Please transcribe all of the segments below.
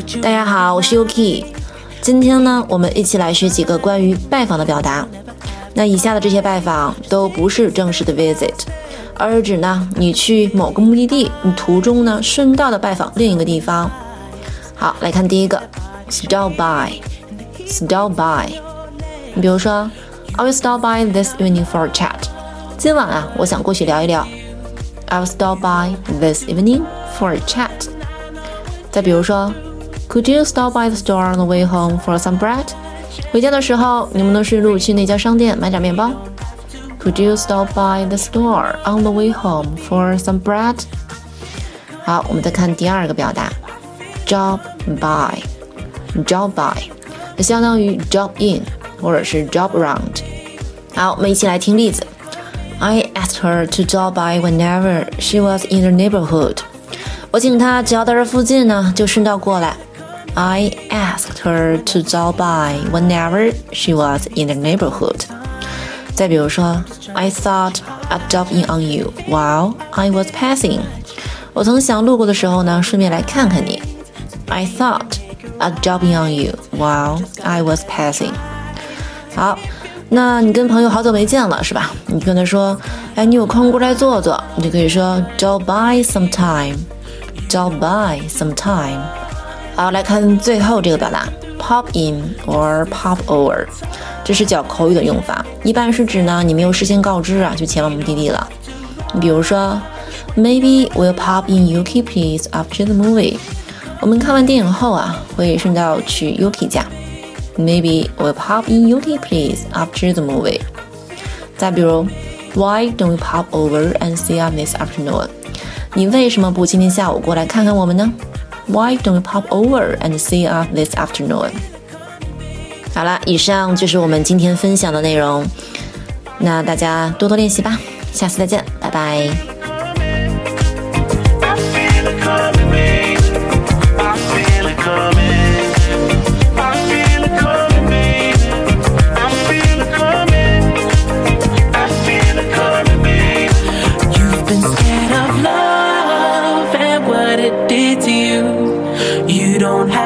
大家好，我是 Yuki。今天呢，我们一起来学几个关于拜访的表达。那以下的这些拜访都不是正式的 visit，而是指呢你去某个目的地，你途中呢顺道的拜访另一个地方。好，来看第一个，stop by，stop by。你比如说，I will stop by this evening for a chat。今晚啊，我想过去聊一聊。I will stop by this evening for a chat。再比如说 ，Could you stop by the store on the way home for some bread？回家的时候，你们能顺路去那家商店买点面包？Could you stop by the store on the way home for some bread？好，我们再看第二个表达，job by。job by，这相当于 job in 或者是 job around。好，我们一起来听例子。I asked her to drop by whenever she was in the neighborhood。我请她只要在这附近呢，就顺道过来。 I asked her to drop by whenever she was in the neighborhood。再比如说，I thought I'd drop in on you while I was passing。我曾想路过的时候呢，顺便来看看你。I thought I'd drop in on you while I was passing。好，那你跟朋友好久没见了，是吧？你跟他说，哎，你有空过来坐坐，你就可以说 drop by sometime，drop by sometime。 好，来看最后这个表达，pop in or pop over，这是较口语的用法，一般是指呢你没有事先告知啊，就前往目的地了。你比如说，Maybe we'll pop in Yuki place after the movie。我们看完电影后啊，会顺道去 Yuki 家。Maybe we'll pop in Yuki place after the movie。再比如，Why don't we pop over and see you this afternoon？你为什么不今天下午过来看看我们呢？Why don't you pop over and see us this afternoon？好了，以上就是我们今天分享的内容。那大家多多练习吧，下次再见，拜拜。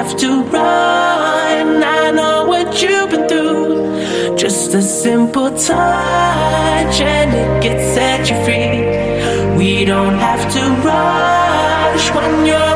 have to run. I know what you've been through. Just a simple touch and it gets set you free. We don't have to rush when you're.